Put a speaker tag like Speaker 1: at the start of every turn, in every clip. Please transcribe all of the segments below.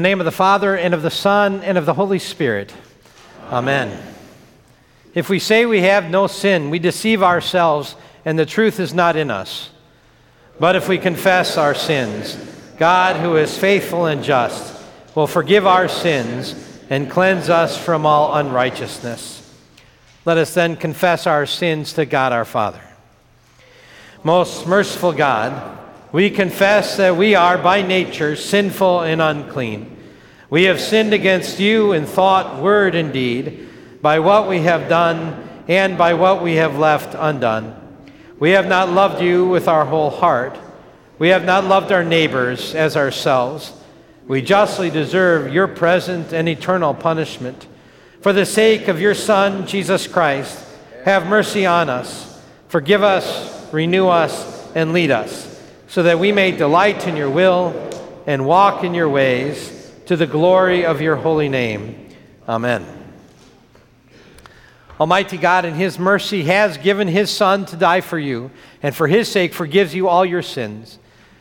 Speaker 1: The name of the Father, and of the Son, and of the Holy Spirit. Amen. If we say we have no sin, we deceive ourselves, and the truth is not in us. But if we confess our sins, God, who is faithful and just, will forgive our sins and cleanse us from all unrighteousness. Let us then confess our sins to God our Father. Most merciful God, we confess that we are by nature sinful and unclean. We have sinned against you in thought, word, and deed by what we have done and by what we have left undone. We have not loved you with our whole heart. We have not loved our neighbors as ourselves. We justly deserve your present and eternal punishment. For the sake of your Son, Jesus Christ, have mercy on us. Forgive us, renew us, and lead us, so that we may delight in your will and walk in your ways to the glory of your holy name. Amen. Almighty God, in His mercy, has given His Son to die for you, and for His sake forgives you all your sins.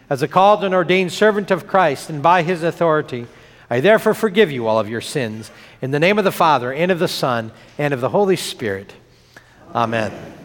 Speaker 1: As a called and ordained servant of Christ, and by His authority, I therefore forgive you all of your sins. In the name of the Father, and of the Son, and of the Holy Spirit. Amen.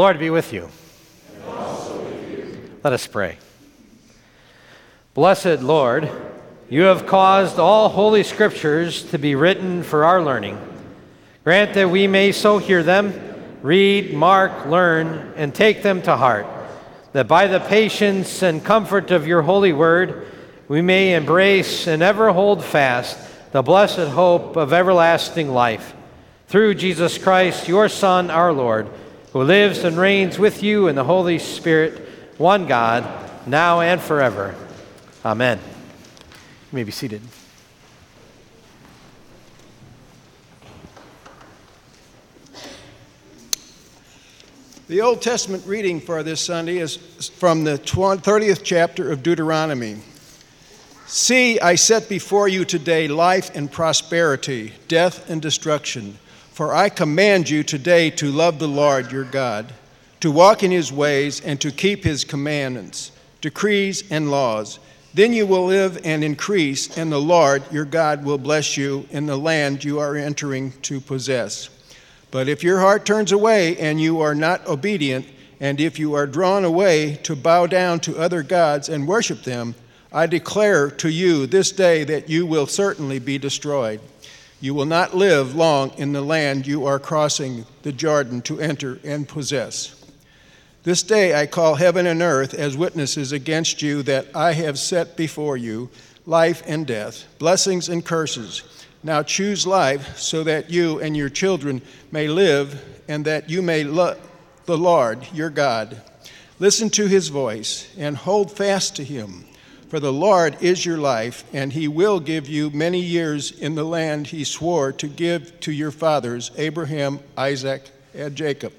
Speaker 1: Lord be
Speaker 2: with you.
Speaker 1: Let us pray. Blessed Lord, you have caused all holy scriptures to be written for our learning. Grant that we may so hear them, read, mark, learn, and take them to heart, that by the patience and comfort of your holy word, we may embrace and ever hold fast the blessed hope of everlasting life. Through Jesus Christ, your Son, our Lord who lives and reigns with you in the Holy Spirit, one God, now and forever. Amen. You may be seated.
Speaker 3: The Old Testament reading for this Sunday is from the 30th chapter of Deuteronomy. See, I set before you today life and prosperity, death and destruction. For I command you today to love the Lord your God, to walk in his ways, and to keep his commandments, decrees, and laws. Then you will live and increase, and the Lord your God will bless you in the land you are entering to possess. But if your heart turns away and you are not obedient, and if you are drawn away to bow down to other gods and worship them, I declare to you this day that you will certainly be destroyed. You will not live long in the land you are crossing the Jordan to enter and possess. This day I call heaven and earth as witnesses against you that I have set before you life and death, blessings and curses. Now choose life so that you and your children may live and that you may love the Lord your God. Listen to his voice and hold fast to him For the Lord is your life, and he will give you many years in the land he swore to give to your fathers, Abraham, Isaac, and Jacob.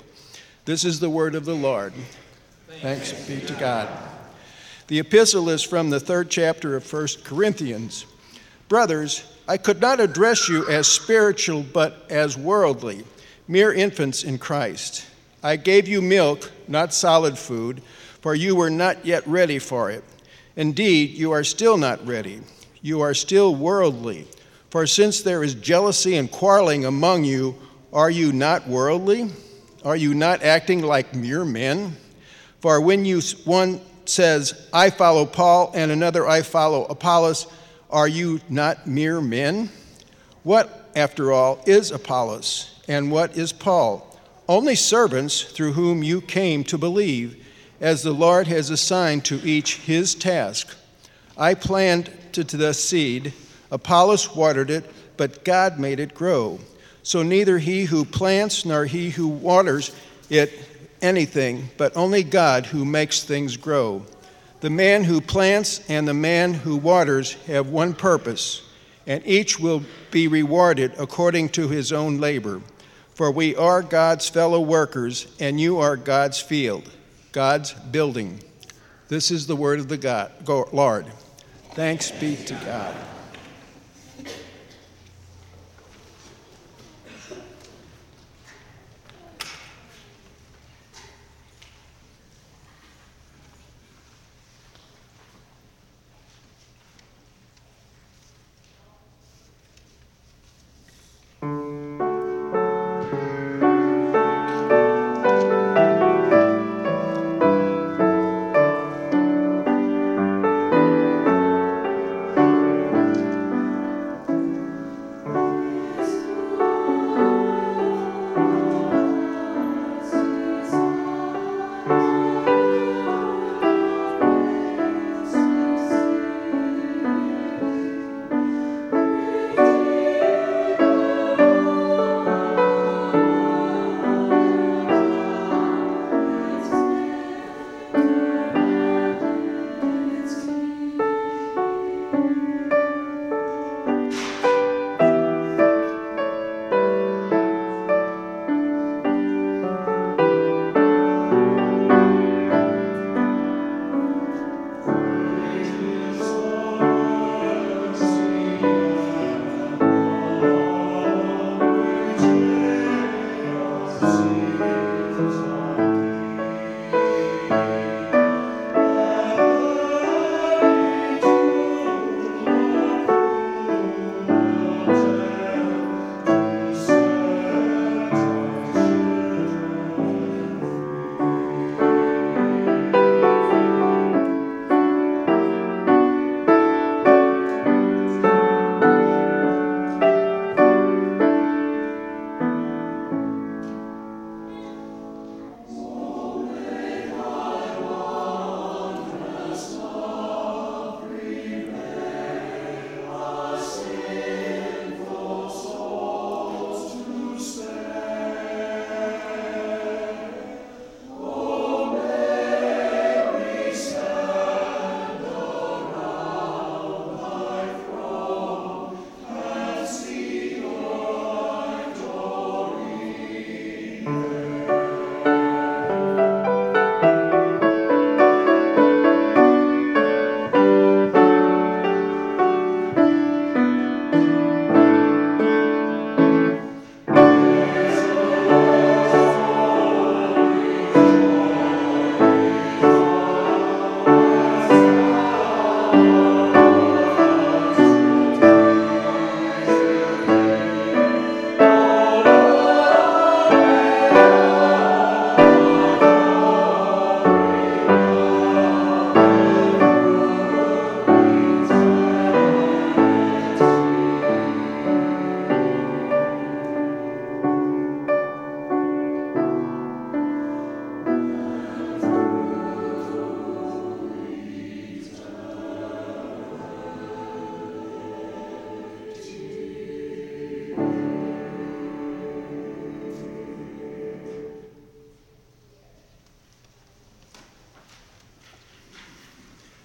Speaker 3: This is the word of the Lord. Thanks be to God. The epistle is from the third chapter of 1 Corinthians. Brothers, I could not address you as spiritual, but as worldly, mere infants in Christ. I gave you milk, not solid food, for you were not yet ready for it. Indeed, you are still not ready. You are still worldly. For since there is jealousy and quarreling among you, are you not worldly? Are you not acting like mere men? For when you one says, I follow Paul, and another, I follow Apollos, are you not mere men? What, after all, is Apollos, and what is Paul? Only servants through whom you came to believe as the Lord has assigned to each his task. I planted the seed, Apollos watered it, but God made it grow. So neither he who plants nor he who waters it anything, but only God who makes things grow. The man who plants and the man who waters have one purpose, and each will be rewarded according to his own labor. For we are God's fellow workers, and you are God's field. God's building. This is the word of the God, Lord. Thanks be to God.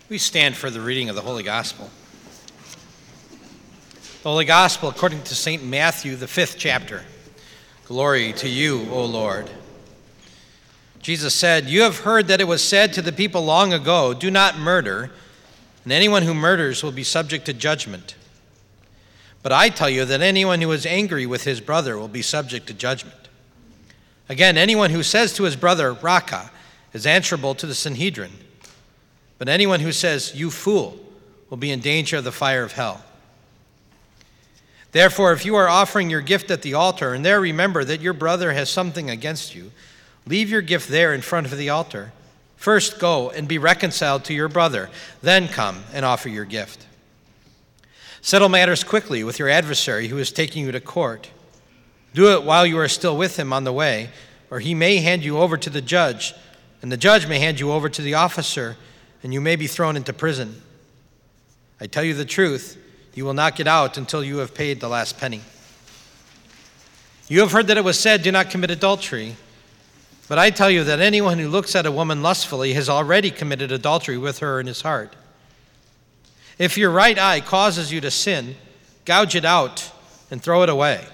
Speaker 1: We stand for the reading of the Holy Gospel. The Holy Gospel according to St. Matthew, the fifth chapter. Glory to you, O Lord. Jesus said, You have heard that it was said to the people long ago, Do not murder, and anyone who murders will be subject to judgment. But I tell you that anyone who is angry with his brother will be subject to judgment. Again, anyone who says to his brother, Raca, is answerable to the Sanhedrin. But anyone who says, You fool, will be in danger of the fire of hell. Therefore, if you are offering your gift at the altar and there remember that your brother has something against you, leave your gift there in front of the altar. First go and be reconciled to your brother, then come and offer your gift. Settle matters quickly with your adversary who is taking you to court. Do it while you are still with him on the way, or he may hand you over to the judge, and the judge may hand you over to the officer and you may be thrown into prison. I tell you the truth, you will not get out until you have paid the last penny. You have heard that it was said, Do not commit adultery. But I tell you that anyone who looks at a woman lustfully has already committed adultery with her in his heart. If your right eye causes you to sin, gouge it out and throw it away.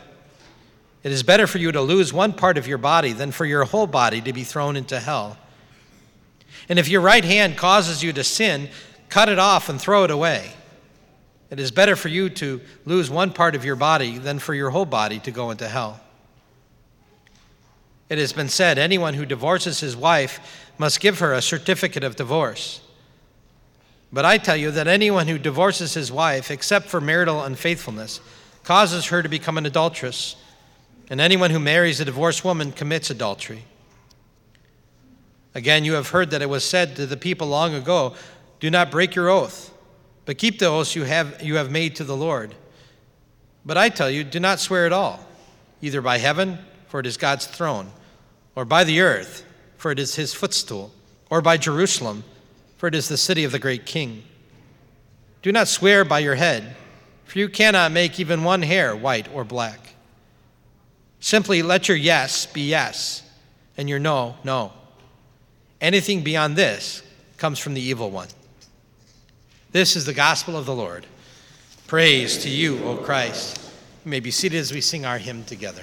Speaker 1: It is better for you to lose one part of your body than for your whole body to be thrown into hell. And if your right hand causes you to sin, cut it off and throw it away. It is better for you to lose one part of your body than for your whole body to go into hell. It has been said anyone who divorces his wife must give her a certificate of divorce. But I tell you that anyone who divorces his wife, except for marital unfaithfulness, causes her to become an adulteress. And anyone who marries a divorced woman commits adultery. Again, you have heard that it was said to the people long ago do not break your oath, but keep the oaths you have, you have made to the Lord. But I tell you, do not swear at all, either by heaven, for it is God's throne, or by the earth, for it is his footstool, or by Jerusalem, for it is the city of the great king. Do not swear by your head, for you cannot make even one hair white or black. Simply let your yes be yes, and your no, no. Anything beyond this comes from the evil one. This is the gospel of the Lord. Praise to you, O Christ. You may be seated as we sing our hymn together.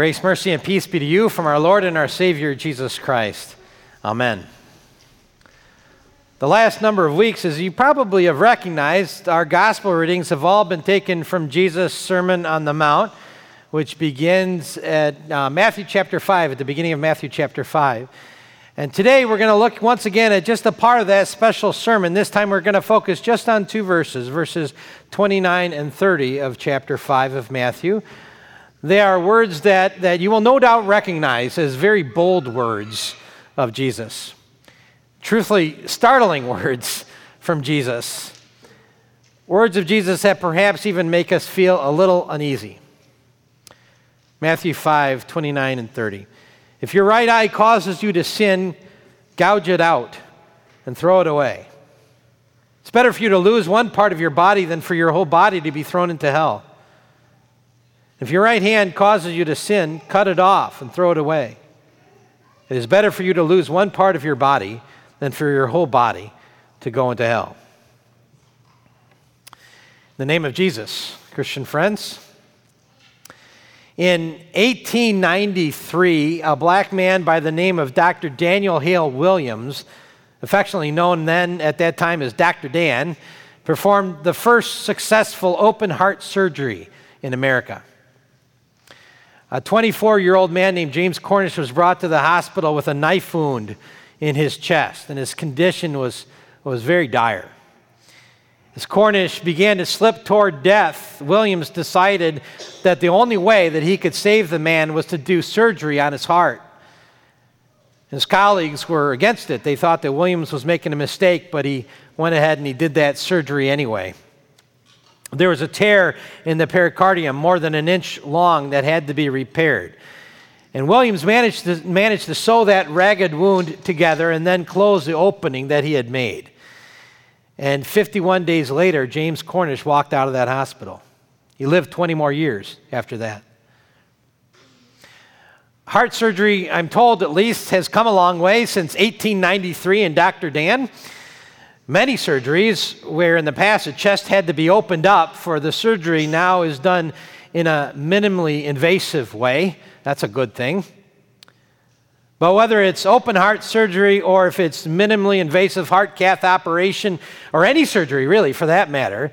Speaker 1: Grace, mercy, and peace be to you from our Lord and our Savior, Jesus Christ. Amen. The last number of weeks, as you probably have recognized, our gospel readings have all been taken from Jesus' Sermon on the Mount, which begins at uh, Matthew chapter 5, at the beginning of Matthew chapter 5. And today we're going to look once again at just a part of that special sermon. This time we're going to focus just on two verses, verses 29 and 30 of chapter 5 of Matthew. They are words that, that you will no doubt recognize as very bold words of Jesus. Truthfully, startling words from Jesus. Words of Jesus that perhaps even make us feel a little uneasy. Matthew 5, 29 and 30. If your right eye causes you to sin, gouge it out and throw it away. It's better for you to lose one part of your body than for your whole body to be thrown into hell. If your right hand causes you to sin, cut it off and throw it away. It is better for you to lose one part of your body than for your whole body to go into hell. In the name of Jesus, Christian friends. In 1893, a black man by the name of Dr. Daniel Hale Williams, affectionately known then at that time as Dr. Dan, performed the first successful open heart surgery in America. A 24 year old man named James Cornish was brought to the hospital with a knife wound in his chest, and his condition was, was very dire. As Cornish began to slip toward death, Williams decided that the only way that he could save the man was to do surgery on his heart. His colleagues were against it. They thought that Williams was making a mistake, but he went ahead and he did that surgery anyway. There was a tear in the pericardium more than an inch long that had to be repaired. And Williams managed to, managed to sew that ragged wound together and then close the opening that he had made. And 51 days later, James Cornish walked out of that hospital. He lived 20 more years after that. Heart surgery, I'm told at least, has come a long way since 1893 and Dr. Dan. Many surgeries, where in the past the chest had to be opened up for the surgery, now is done in a minimally invasive way. That's a good thing. But whether it's open heart surgery or if it's minimally invasive heart cath operation or any surgery, really, for that matter,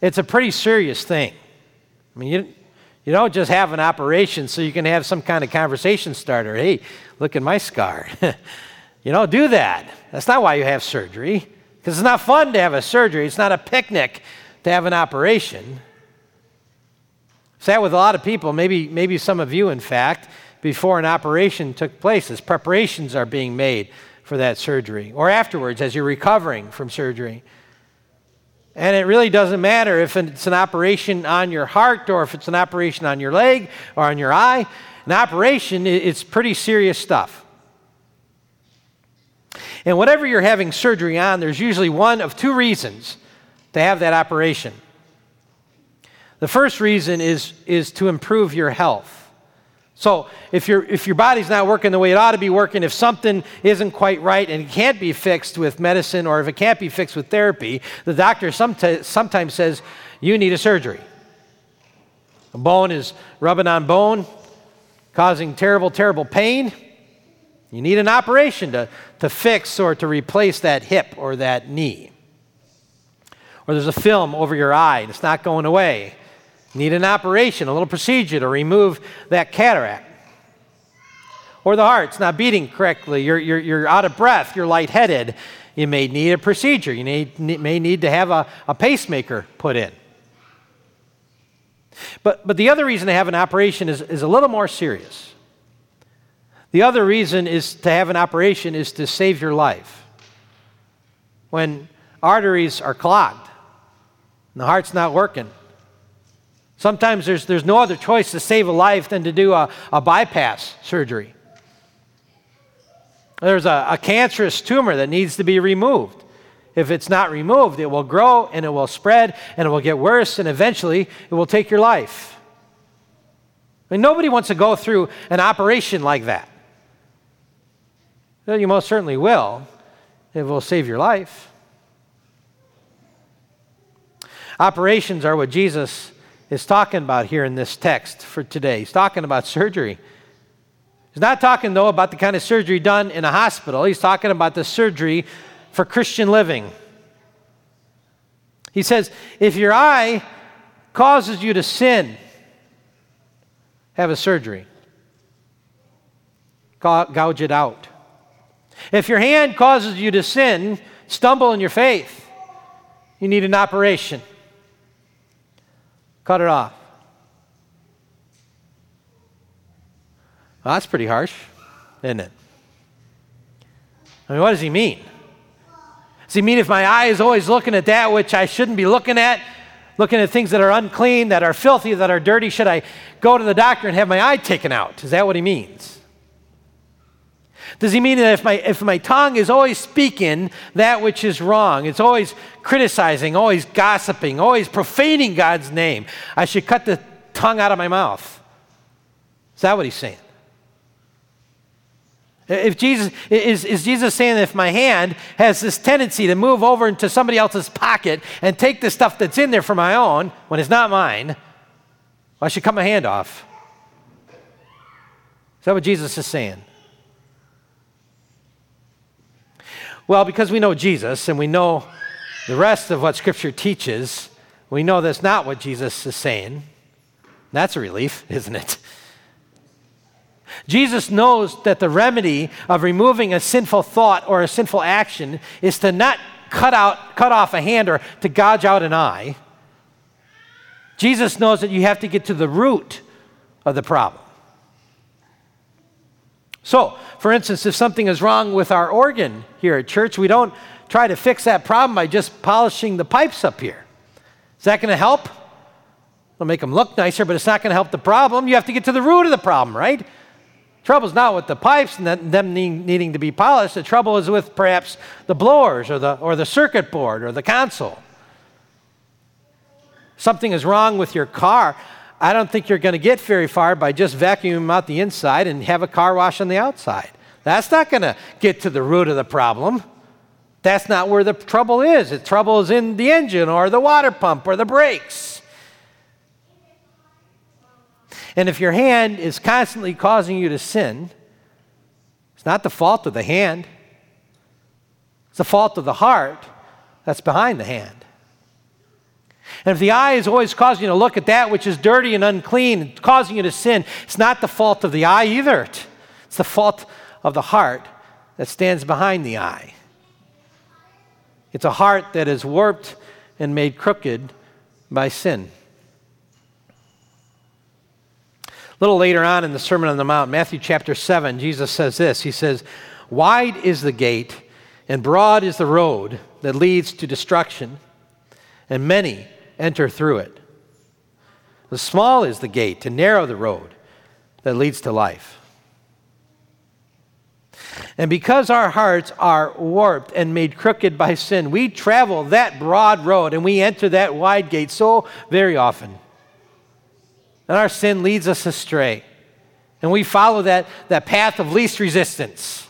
Speaker 1: it's a pretty serious thing. I mean, you, you don't just have an operation so you can have some kind of conversation starter. Hey, look at my scar. you don't do that. That's not why you have surgery. Because it's not fun to have a surgery, it's not a picnic to have an operation. Sat with a lot of people, maybe, maybe some of you, in fact, before an operation took place, as preparations are being made for that surgery, or afterwards as you're recovering from surgery. And it really doesn't matter if it's an operation on your heart or if it's an operation on your leg or on your eye. An operation, it's pretty serious stuff. And whatever you're having surgery on, there's usually one of two reasons to have that operation. The first reason is, is to improve your health. So if, your if your body's not working the way it ought to be working, if something isn't quite right and it can't be fixed with medicine or if it can't be fixed with therapy, the doctor sometimes says, you need a surgery. A bone is rubbing on bone, causing terrible, terrible pain. You need an operation to, to fix or to replace that hip or that knee. Or there's a film over your eye and it's not going away. You need an operation, a little procedure to remove that cataract. Or the heart's not beating correctly. You're, you're, you're out of breath. You're lightheaded. You may need a procedure. You need, may need to have a, a pacemaker put in. But, but the other reason to have an operation is, is a little more serious. The other reason is to have an operation is to save your life. When arteries are clogged and the heart's not working, sometimes there's, there's no other choice to save a life than to do a, a bypass surgery. There's a, a cancerous tumor that needs to be removed. If it's not removed, it will grow and it will spread and it will get worse and eventually it will take your life. I mean, nobody wants to go through an operation like that. Well, you most certainly will. It will save your life. Operations are what Jesus is talking about here in this text for today. He's talking about surgery. He's not talking, though, about the kind of surgery done in a hospital. He's talking about the surgery for Christian living. He says, if your eye causes you to sin, have a surgery. Gouge it out. If your hand causes you to sin, stumble in your faith, you need an operation. Cut it off. Well, that's pretty harsh, isn't it? I mean, what does he mean? Does he mean if my eye is always looking at that which I shouldn't be looking at, looking at things that are unclean, that are filthy, that are dirty, should I go to the doctor and have my eye taken out? Is that what he means? Does he mean that if my, if my tongue is always speaking that which is wrong, it's always criticizing, always gossiping, always profaning God's name, I should cut the tongue out of my mouth? Is that what he's saying? If Jesus is, is Jesus saying that if my hand has this tendency to move over into somebody else's pocket and take the stuff that's in there for my own when it's not mine, well, I should cut my hand off. Is that what Jesus is saying? Well, because we know Jesus and we know the rest of what Scripture teaches, we know that's not what Jesus is saying. That's a relief, isn't it? Jesus knows that the remedy of removing a sinful thought or a sinful action is to not cut out cut off a hand or to gouge out an eye. Jesus knows that you have to get to the root of the problem. So, for instance, if something is wrong with our organ here at church, we don't try to fix that problem by just polishing the pipes up here. Is that going to help? It'll make them look nicer, but it's not going to help the problem. You have to get to the root of the problem, right? Trouble's not with the pipes and them needing to be polished. The trouble is with perhaps the blowers or the, or the circuit board or the console. Something is wrong with your car. I don't think you're going to get very far by just vacuuming out the inside and have a car wash on the outside. That's not going to get to the root of the problem. That's not where the trouble is. The trouble is in the engine or the water pump or the brakes. And if your hand is constantly causing you to sin, it's not the fault of the hand, it's the fault of the heart that's behind the hand. And if the eye is always causing you to look at that which is dirty and unclean, causing you to sin, it's not the fault of the eye either. It's the fault of the heart that stands behind the eye. It's a heart that is warped and made crooked by sin. A little later on in the Sermon on the Mount, Matthew chapter 7, Jesus says this He says, Wide is the gate, and broad is the road that leads to destruction, and many enter through it. The small is the gate, and narrow the road that leads to life. And because our hearts are warped and made crooked by sin, we travel that broad road and we enter that wide gate so very often and our sin leads us astray. And we follow that, that path of least resistance.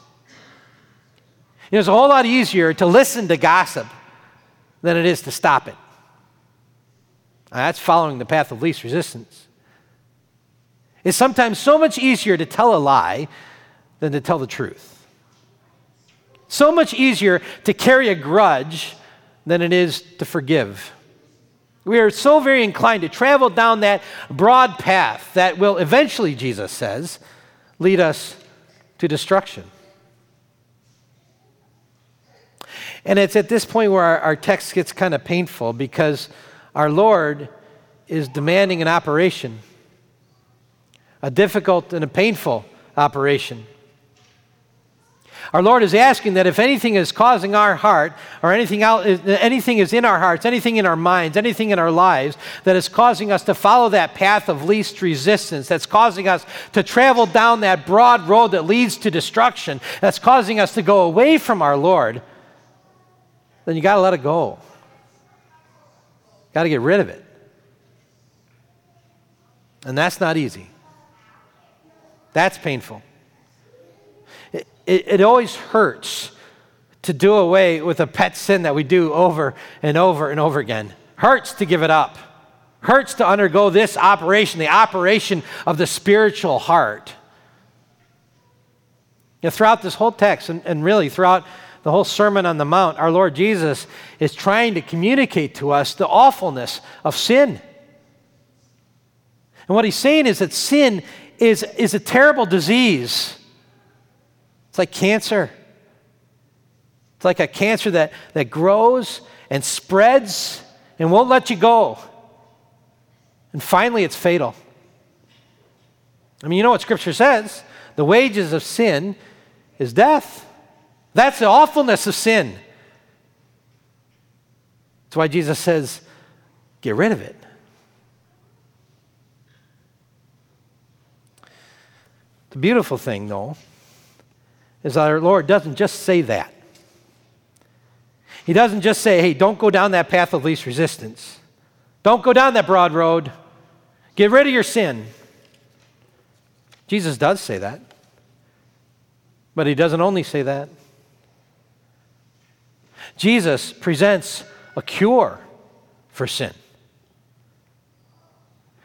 Speaker 1: It's a whole lot easier to listen to gossip than it is to stop it. Now, that's following the path of least resistance. It's sometimes so much easier to tell a lie than to tell the truth. So much easier to carry a grudge than it is to forgive. We are so very inclined to travel down that broad path that will eventually, Jesus says, lead us to destruction. And it's at this point where our, our text gets kind of painful because our Lord is demanding an operation, a difficult and a painful operation. Our Lord is asking that if anything is causing our heart, or anything, out, anything is in our hearts, anything in our minds, anything in our lives that is causing us to follow that path of least resistance, that's causing us to travel down that broad road that leads to destruction, that's causing us to go away from our Lord, then you got to let it go. Got to get rid of it. And that's not easy. That's painful it, it always hurts to do away with a pet sin that we do over and over and over again. Hurts to give it up. Hurts to undergo this operation, the operation of the spiritual heart. You know, throughout this whole text, and, and really throughout the whole Sermon on the Mount, our Lord Jesus is trying to communicate to us the awfulness of sin. And what he's saying is that sin is, is a terrible disease. It's like cancer. It's like a cancer that, that grows and spreads and won't let you go. And finally, it's fatal. I mean, you know what Scripture says the wages of sin is death. That's the awfulness of sin. That's why Jesus says, get rid of it. The beautiful thing, though, is that our Lord doesn't just say that. He doesn't just say, hey, don't go down that path of least resistance. Don't go down that broad road. Get rid of your sin. Jesus does say that. But he doesn't only say that. Jesus presents a cure for sin.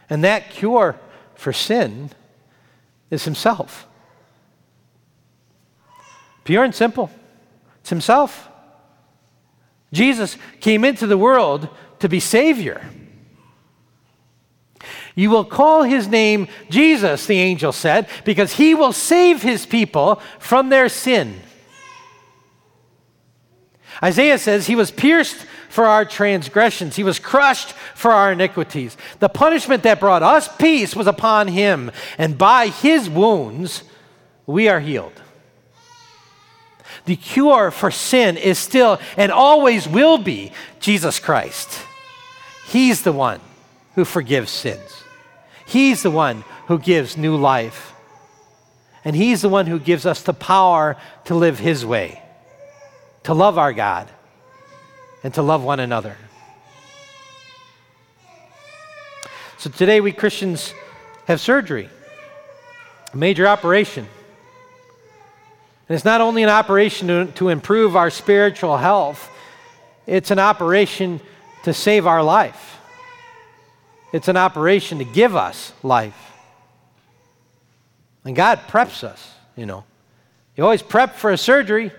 Speaker 1: And that cure for sin is himself. Pure and simple. It's himself. Jesus came into the world to be Savior. You will call his name Jesus, the angel said, because he will save his people from their sin. Isaiah says he was pierced for our transgressions, he was crushed for our iniquities. The punishment that brought us peace was upon him, and by his wounds we are healed. The cure for sin is still and always will be Jesus Christ. He's the one who forgives sins. He's the one who gives new life. And He's the one who gives us the power to live His way to love our God and to love one another. So today, we Christians have surgery, a major operation. And it's not only an operation to, to improve our spiritual health, it's an operation to save our life. It's an operation to give us life. And God preps us, you know. You always prep for a surgery.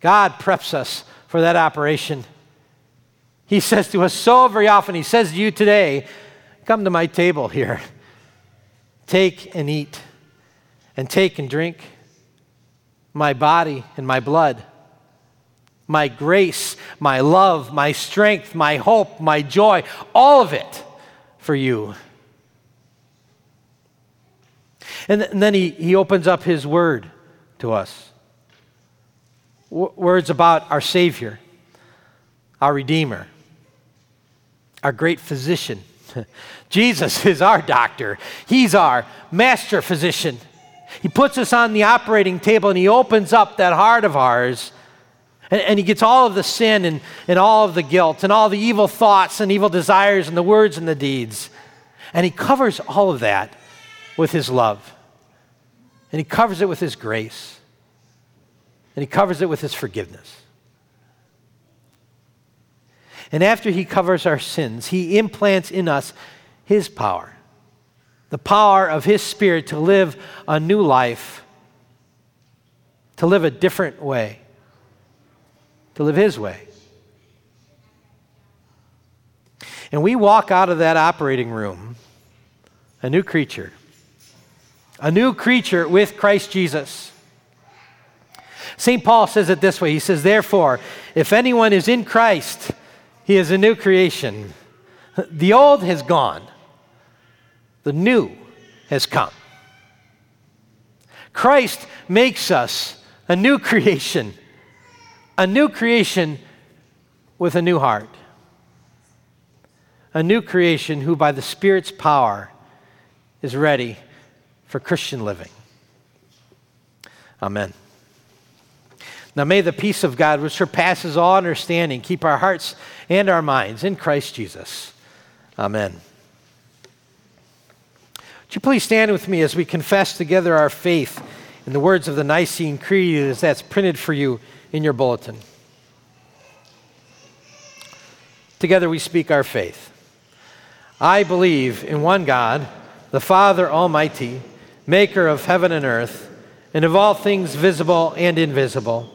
Speaker 1: God preps us for that operation. He says to us so very often, He says to you today, Come to my table here. Take and eat, and take and drink my body and my blood, my grace, my love, my strength, my hope, my joy, all of it for you. And, th- and then he, he opens up his word to us words about our Savior, our Redeemer, our great physician. Jesus is our doctor, He's our master physician. He puts us on the operating table and He opens up that heart of ours. And, and, he gets all of the sin and, and all of the guilt and all the evil thoughts and evil desires and the words and the deeds. And he covers all of that with his love. And he covers it with his grace and he covers it with his forgiveness. And after he covers our sins, he implants in us his power, the power of his spirit to live a new life, to live a different way, to live his way. And we walk out of that operating room a new creature, a new creature with Christ Jesus. St. Paul says it this way He says, Therefore, if anyone is in Christ, he is a new creation. The old has gone, the new has come. Christ makes us a new creation, a new creation with a new heart, a new creation who, by the Spirit's power, is ready for Christian living. Amen. Now may the peace of God, which surpasses all understanding, keep our hearts and our minds in Christ Jesus. Amen. Would you please stand with me as we confess together our faith in the words of the Nicene Creed as that's printed for you in your bulletin? Together we speak our faith. I believe in one God, the Father Almighty, maker of heaven and earth, and of all things visible and invisible,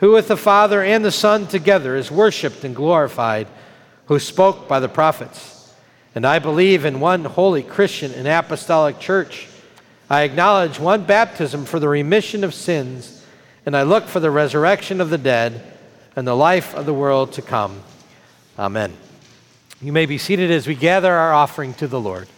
Speaker 1: who with the Father and the Son together is worshiped and glorified, who spoke by the prophets. And I believe in one holy Christian and apostolic church. I acknowledge one baptism for the remission of sins, and I look for the resurrection of the dead and the life of the world to come. Amen. You may be seated as we gather our offering to the Lord.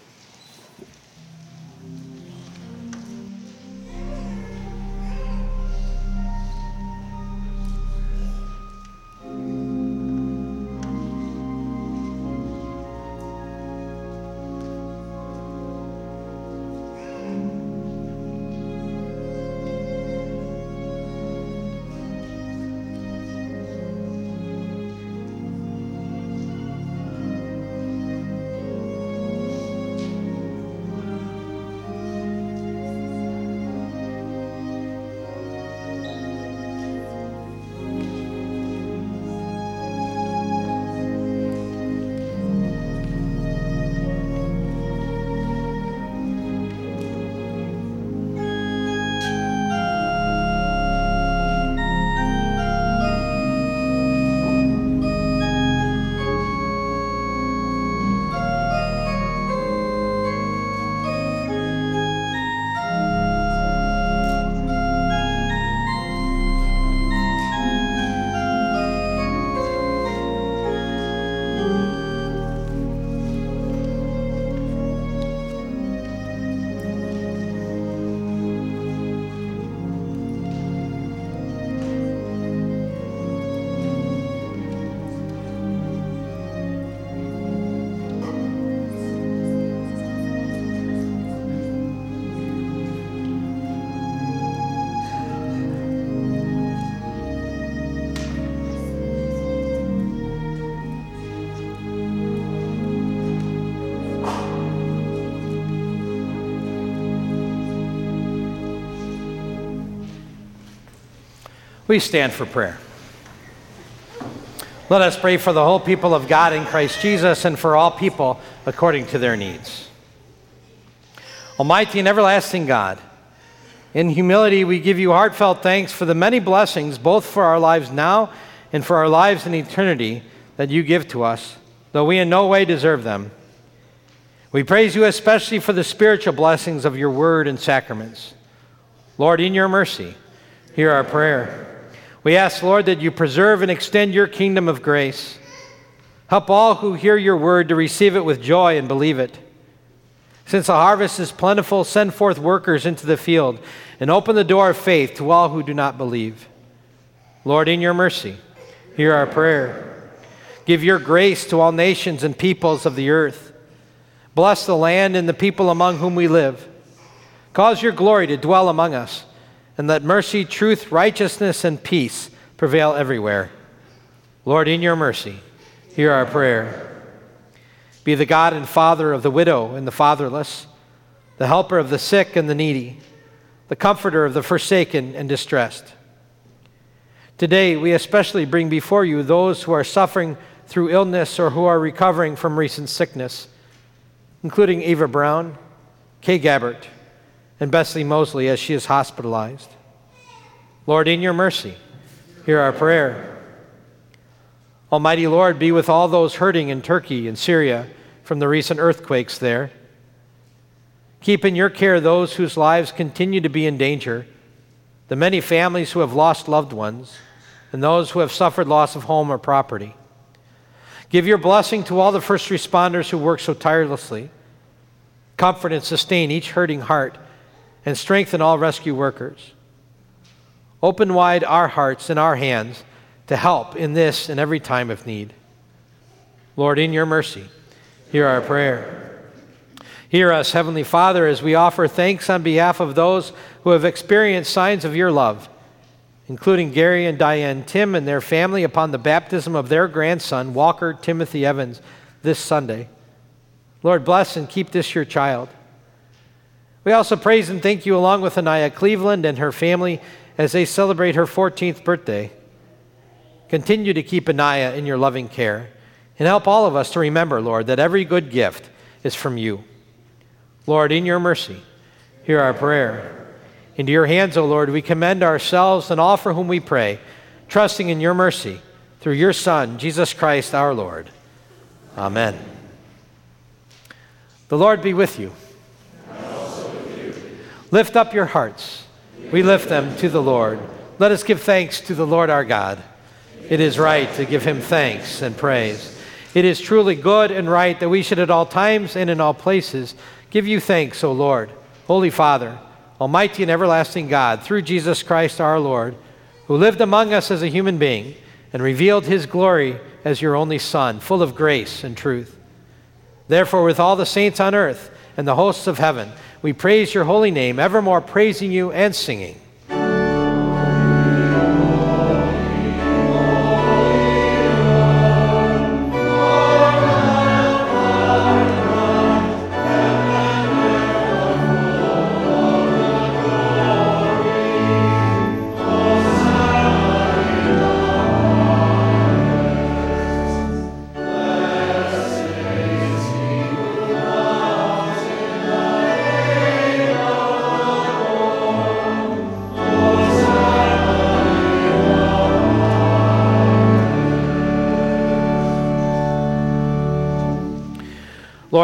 Speaker 1: Please stand for prayer. Let us pray for the whole people of God in Christ Jesus and for all people according to their needs. Almighty and everlasting God, in humility we give you heartfelt thanks for the many blessings, both for our lives now and for our lives in eternity, that you give to us, though we in no way deserve them. We praise you especially for the spiritual blessings of your word and sacraments. Lord, in your mercy, hear our prayer. We ask, Lord, that you preserve and extend your kingdom of grace. Help all who hear your word to receive it with joy and believe it. Since the harvest is plentiful, send forth workers into the field and open the door of faith to all who do not believe. Lord, in your mercy, hear our prayer. Give your grace to all nations and peoples of the earth. Bless the land and the people among whom we live. Cause your glory to dwell among us and let mercy, truth, righteousness, and peace prevail everywhere. Lord, in your mercy, hear our prayer. Be the God and Father of the widow and the fatherless, the helper of the sick and the needy, the comforter of the forsaken and distressed. Today, we especially bring before you those who are suffering through illness or who are recovering from recent sickness, including Eva Brown, Kay Gabbert, and Bessie Mosley as she is hospitalized. Lord, in your mercy, hear our prayer. Almighty Lord, be with all those hurting in Turkey and Syria from the recent earthquakes there. Keep in your care those whose lives continue to be in danger, the many families who have lost loved ones, and those who have suffered loss of home or property. Give your blessing to all the first responders who work so tirelessly. Comfort and sustain each hurting heart, and strengthen all rescue workers. Open wide our hearts and our hands to help in this and every time of need. Lord, in your mercy, hear our prayer. Hear us, Heavenly Father, as we offer thanks on behalf of those who have experienced signs of your love, including Gary and Diane Tim and their family upon the baptism of their grandson, Walker Timothy Evans, this Sunday. Lord, bless and keep this your child. We also praise and thank you along with Anaya Cleveland and her family as they celebrate her 14th birthday. Continue to keep Anaya in your loving care and help all of us to remember, Lord, that every good gift is from you. Lord, in your mercy, hear our prayer. Into your hands, O Lord, we commend ourselves and all for whom we pray, trusting in your mercy through your Son, Jesus Christ our Lord. Amen. The Lord be with you. Lift up your hearts. We lift them to the Lord. Let us give thanks to the Lord our God. It is right to give him thanks and praise. It is truly good and right that we should at all times and in all places give you thanks, O Lord, Holy Father, Almighty and everlasting God, through Jesus Christ our Lord, who lived among us as a human being and revealed his glory as your only Son, full of grace and truth. Therefore, with all the saints on earth and the hosts of heaven, we praise your holy name, evermore praising you and singing.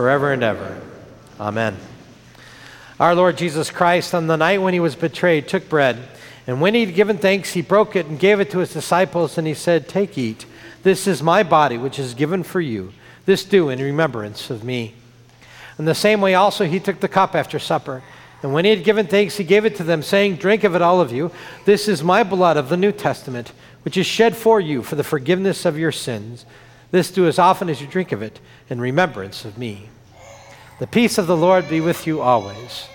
Speaker 1: forever and ever. Amen. Our Lord Jesus Christ, on the night when he was betrayed, took bread, and when he had given thanks, he broke it and gave it to his disciples, and he said, Take, eat. This is my body, which is given for you. This do in remembrance of me. In the same way, also, he took the cup after supper. And when he had given thanks, he gave it to them, saying, Drink of it, all of you. This is my blood of the New Testament, which is shed for you for the forgiveness of your sins. This do as often as you drink of it in remembrance of me. The peace of the Lord be with you always.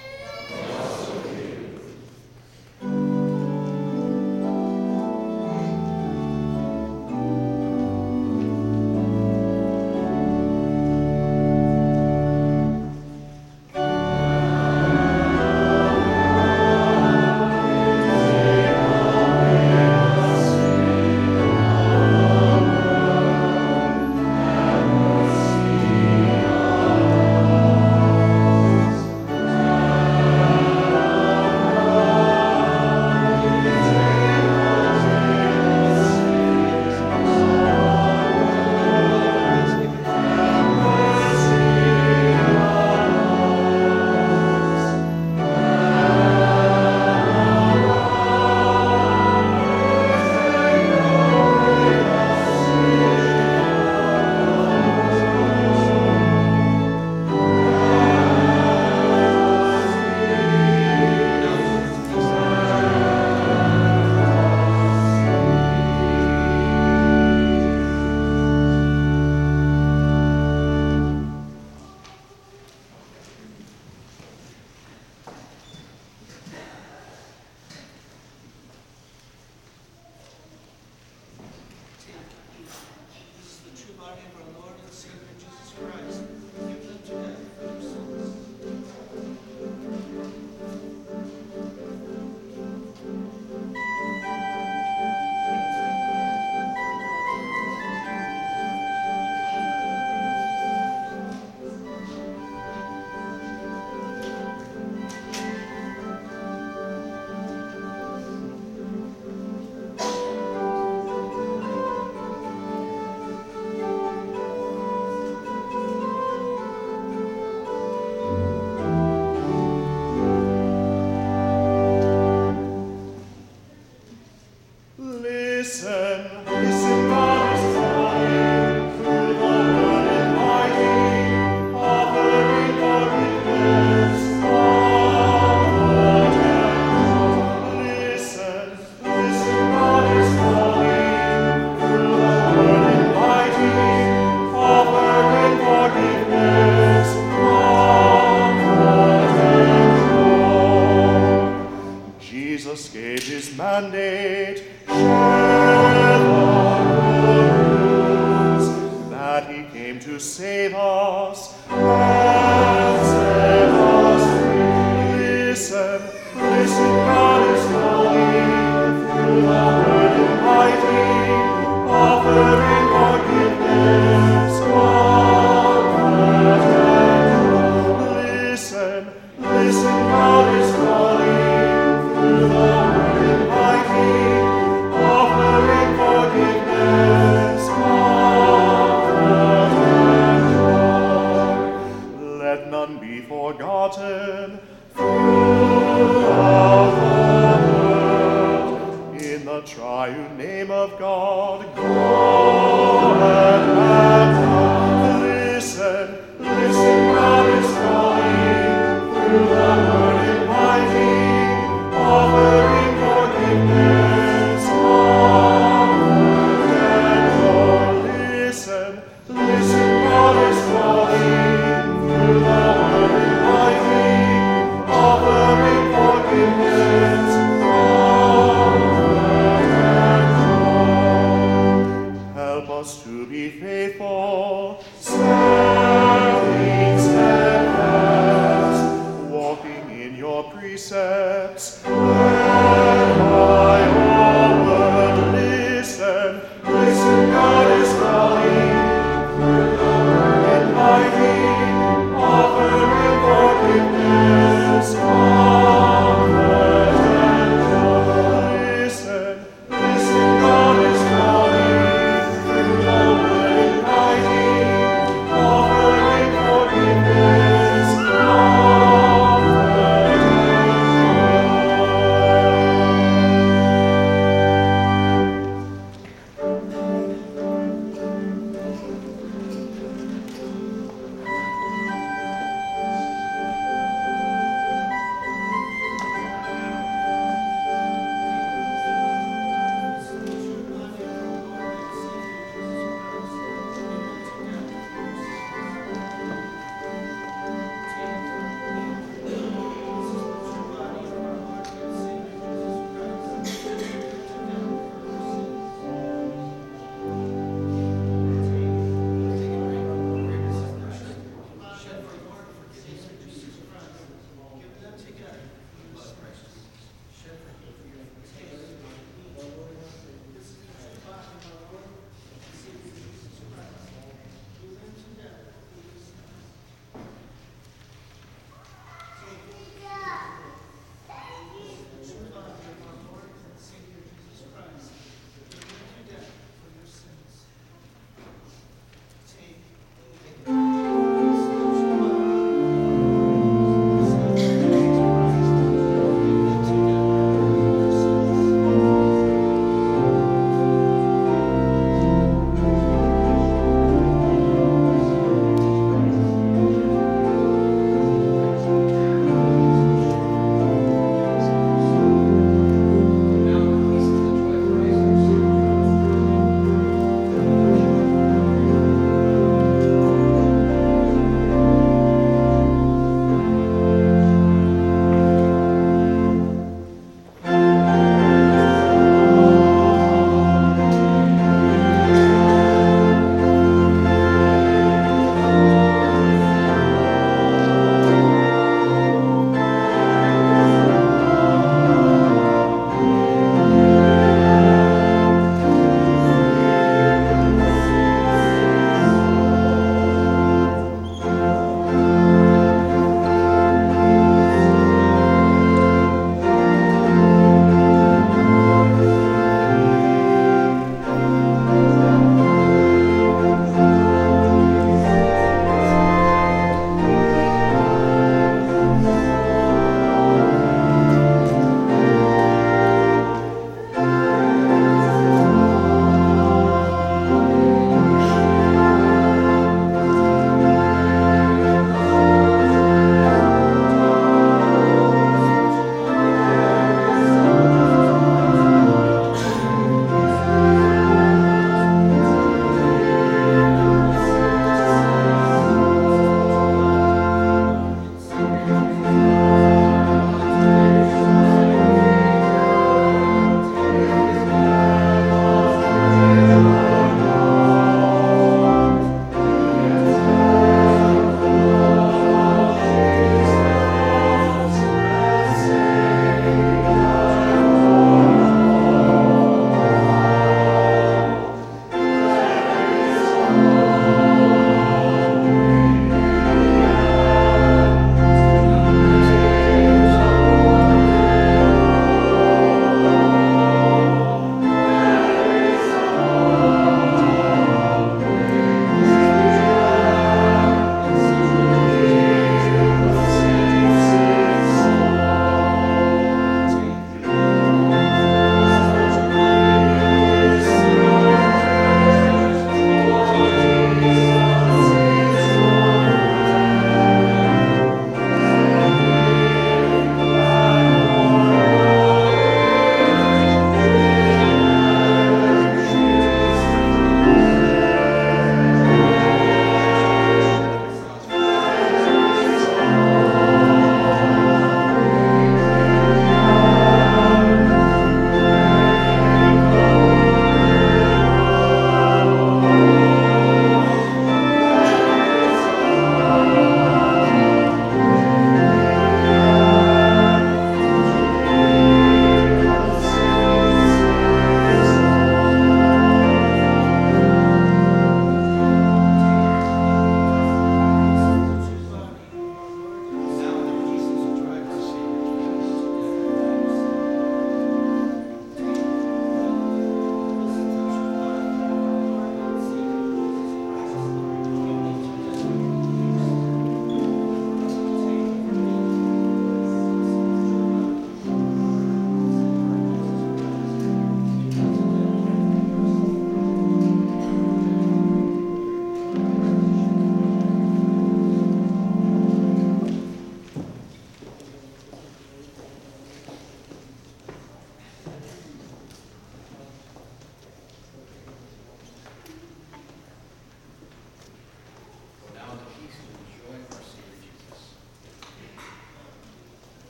Speaker 2: your precepts.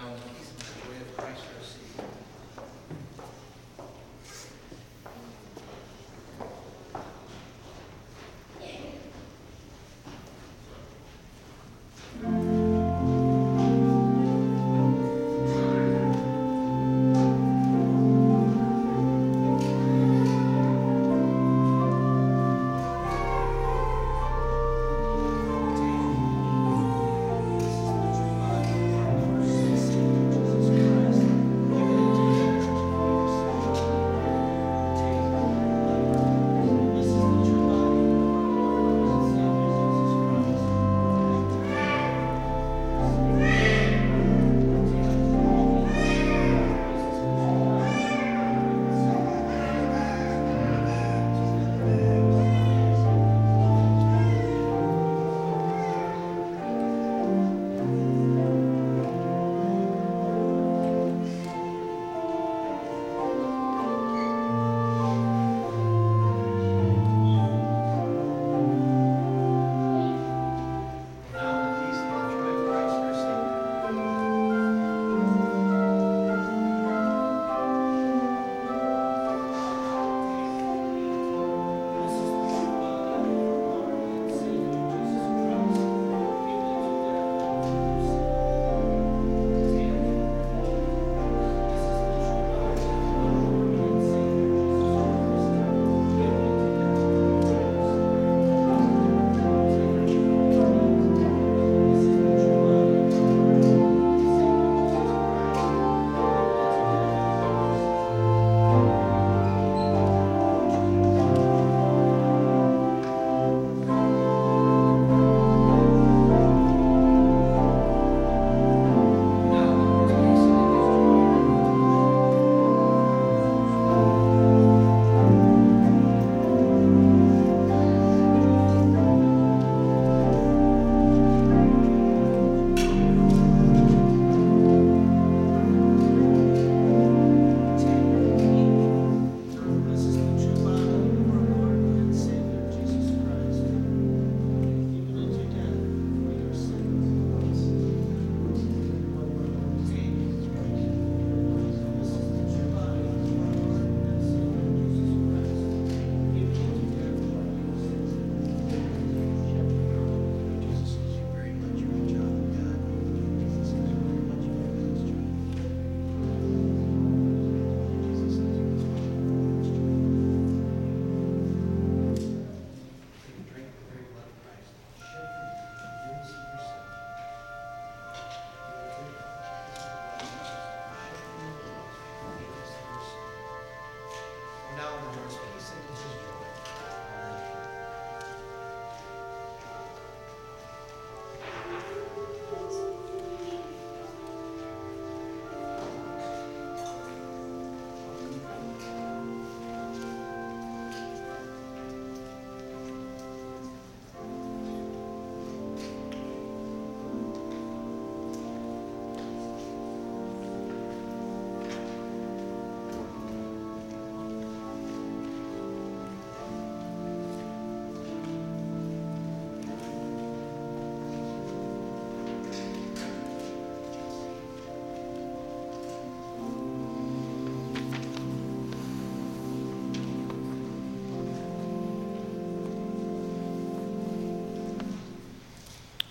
Speaker 2: now.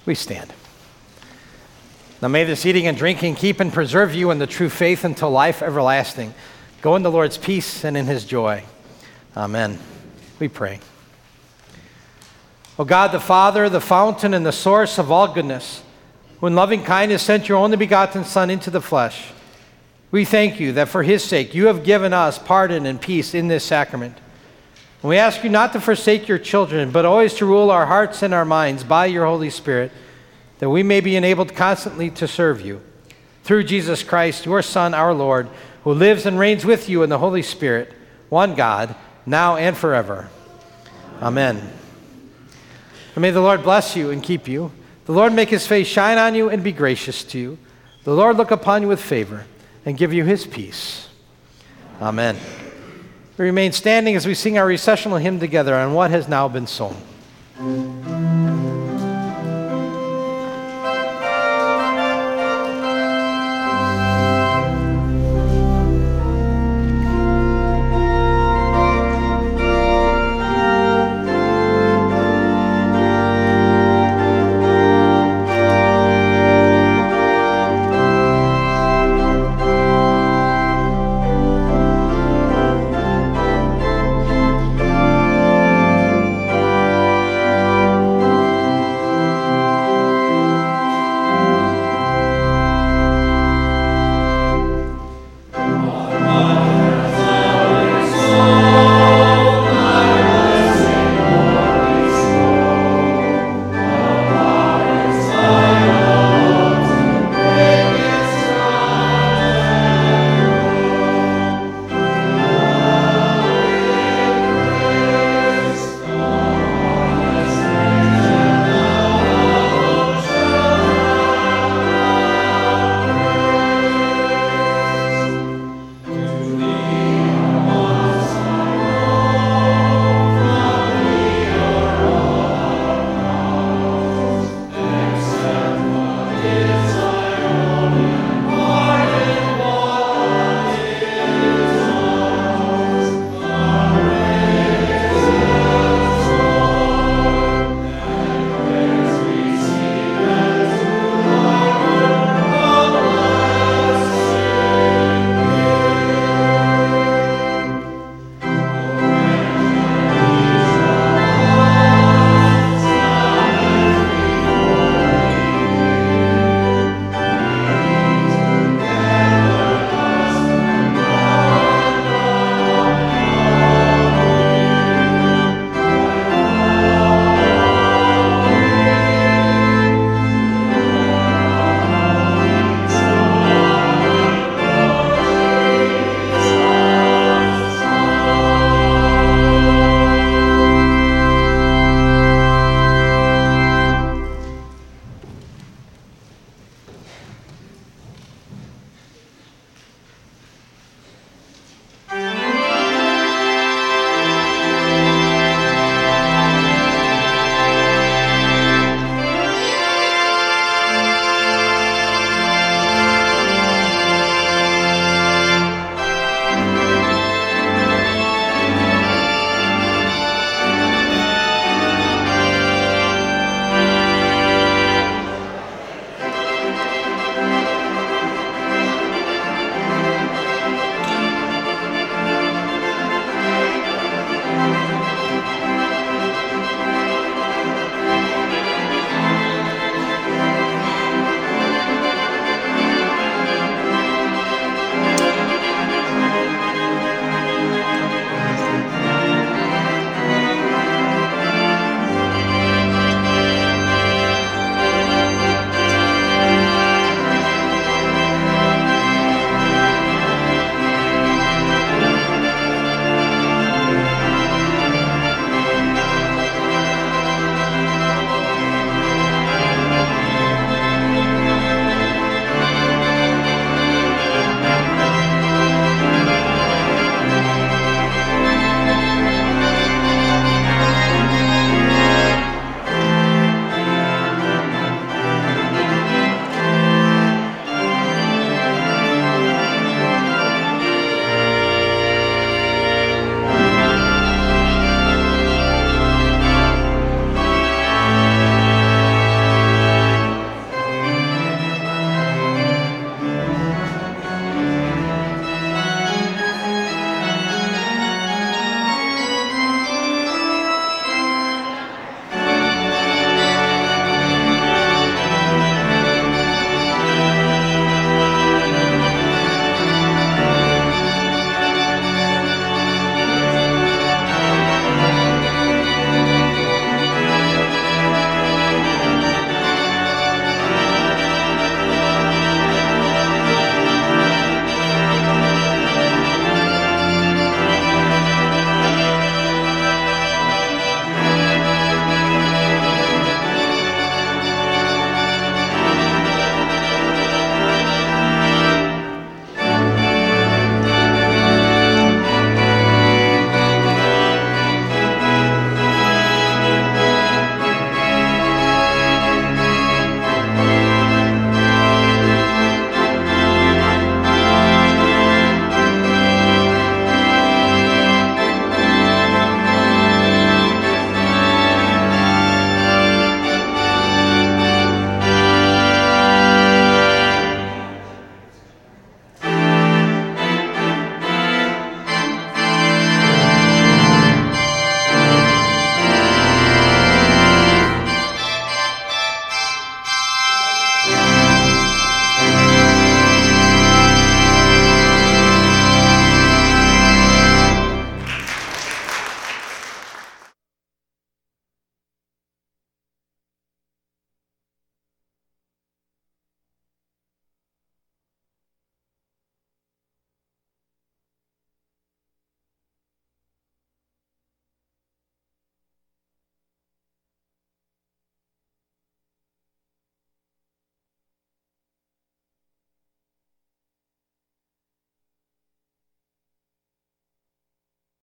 Speaker 1: We stand. Now may this eating and drinking keep and preserve you in the true faith until life everlasting. Go in the Lord's peace and in his joy. Amen. We pray. O God the Father, the fountain and the source of all goodness, who in loving kindness sent your only begotten Son into the flesh, we thank you that for his sake you have given us pardon and peace in this sacrament. We ask you not to forsake your children, but always to rule our hearts and our minds by your Holy Spirit that we may be enabled constantly to serve you. Through Jesus Christ, your Son, our Lord, who lives and reigns with you in the Holy Spirit, one God, now and forever. Amen. And may the Lord bless you and keep you. The Lord make his face shine on you and be gracious to you. The Lord look upon you with favor and give you his peace. Amen. We remain standing as we sing our recessional hymn together on what has now been sown.